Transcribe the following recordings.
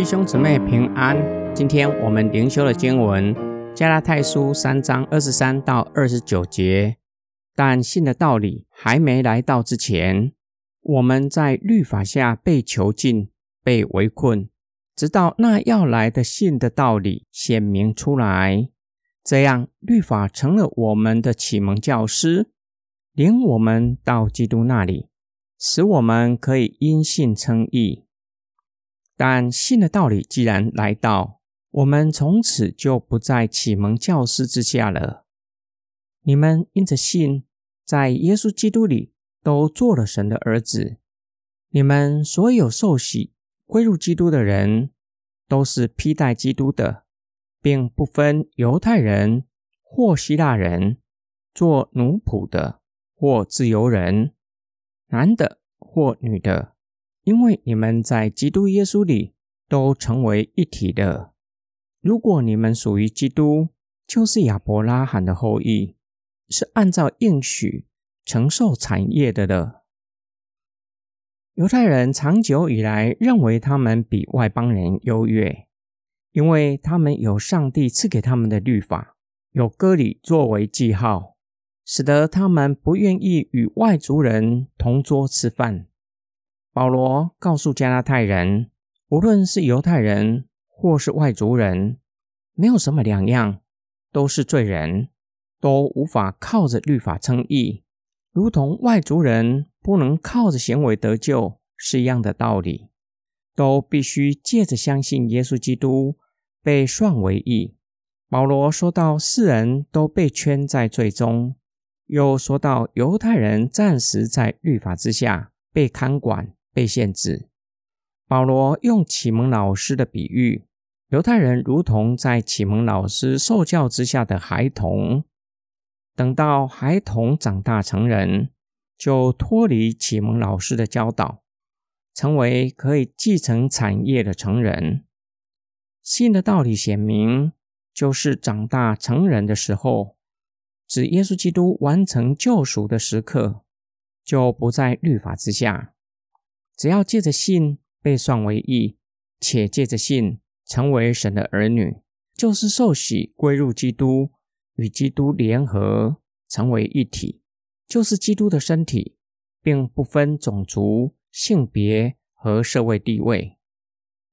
弟兄姊妹平安。今天我们灵修的经文，加拉太书三章二十三到二十九节。但信的道理还没来到之前，我们在律法下被囚禁、被围困，直到那要来的信的道理显明出来，这样律法成了我们的启蒙教师，领我们到基督那里，使我们可以因信称义。但信的道理既然来到，我们从此就不在启蒙教师之下了。你们因着信，在耶稣基督里都做了神的儿子。你们所有受洗归入基督的人，都是披戴基督的，并不分犹太人或希腊人，做奴仆的或自由人，男的或女的。因为你们在基督耶稣里都成为一体的。如果你们属于基督，就是亚伯拉罕的后裔，是按照应许承受产业的了。犹太人长久以来认为他们比外邦人优越，因为他们有上帝赐给他们的律法，有割礼作为记号，使得他们不愿意与外族人同桌吃饭。保罗告诉加拉太人，无论是犹太人或是外族人，没有什么两样，都是罪人，都无法靠着律法称义，如同外族人不能靠着行为得救是一样的道理，都必须借着相信耶稣基督被算为义。保罗说到世人都被圈在罪中，又说到犹太人暂时在律法之下被看管。被限制。保罗用启蒙老师的比喻，犹太人如同在启蒙老师受教之下的孩童，等到孩童长大成人，就脱离启蒙老师的教导，成为可以继承产业的成人。信的道理显明，就是长大成人的时候，指耶稣基督完成救赎的时刻，就不在律法之下。只要借着信被算为义，且借着信成为神的儿女，就是受洗归入基督，与基督联合成为一体，就是基督的身体，并不分种族、性别和社会地位。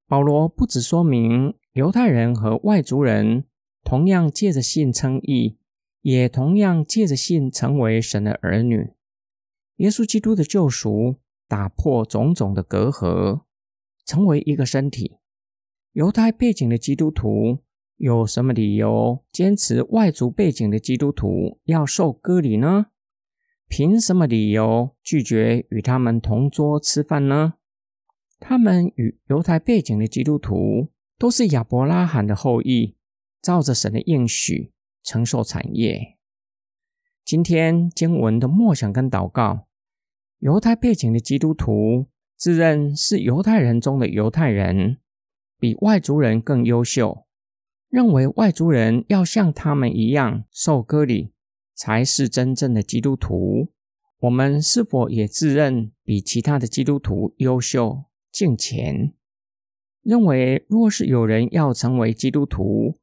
保罗不只说明犹太人和外族人同样借着信称义，也同样借着信成为神的儿女。耶稣基督的救赎。打破种种的隔阂，成为一个身体。犹太背景的基督徒有什么理由坚持外族背景的基督徒要受割礼呢？凭什么理由拒绝与他们同桌吃饭呢？他们与犹太背景的基督徒都是亚伯拉罕的后裔，照着神的应许承受产业。今天经文的默想跟祷告。犹太背景的基督徒自认是犹太人中的犹太人，比外族人更优秀，认为外族人要像他们一样受割礼，才是真正的基督徒。我们是否也自认比其他的基督徒优秀、敬虔？认为若是有人要成为基督徒，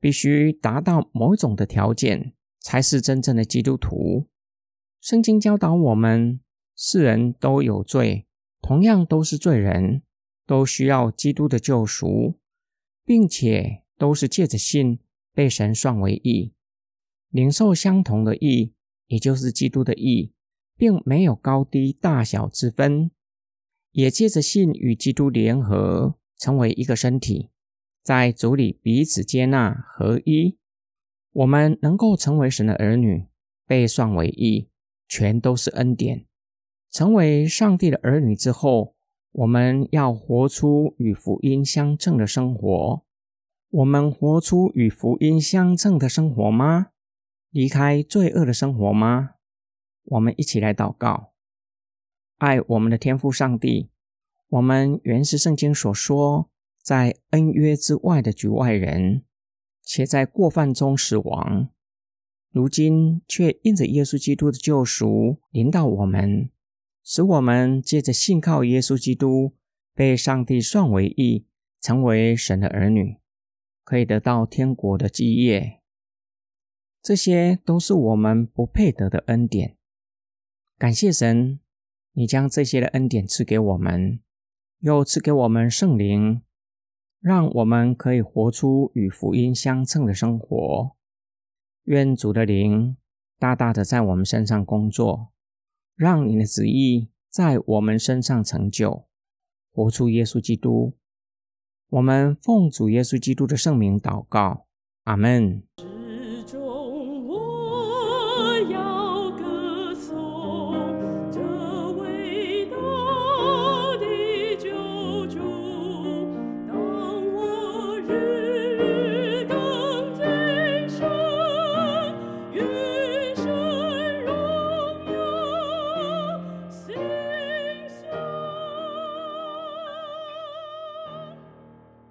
必须达到某种的条件，才是真正的基督徒？圣经教导我们。世人都有罪，同样都是罪人，都需要基督的救赎，并且都是借着信被神算为义，领受相同的义，也就是基督的义，并没有高低大小之分，也借着信与基督联合，成为一个身体，在主里彼此接纳合一。我们能够成为神的儿女，被算为义，全都是恩典。成为上帝的儿女之后，我们要活出与福音相称的生活。我们活出与福音相称的生活吗？离开罪恶的生活吗？我们一起来祷告。爱我们的天父上帝，我们原是圣经所说，在恩约之外的局外人，且在过犯中死亡，如今却因着耶稣基督的救赎临到我们。使我们借着信靠耶稣基督，被上帝算为义，成为神的儿女，可以得到天国的基业。这些都是我们不配得的恩典。感谢神，你将这些的恩典赐给我们，又赐给我们圣灵，让我们可以活出与福音相称的生活。愿主的灵大大的在我们身上工作，让你的旨意在我们身上成就，活出耶稣基督。我们奉主耶稣基督的圣名祷告，阿门。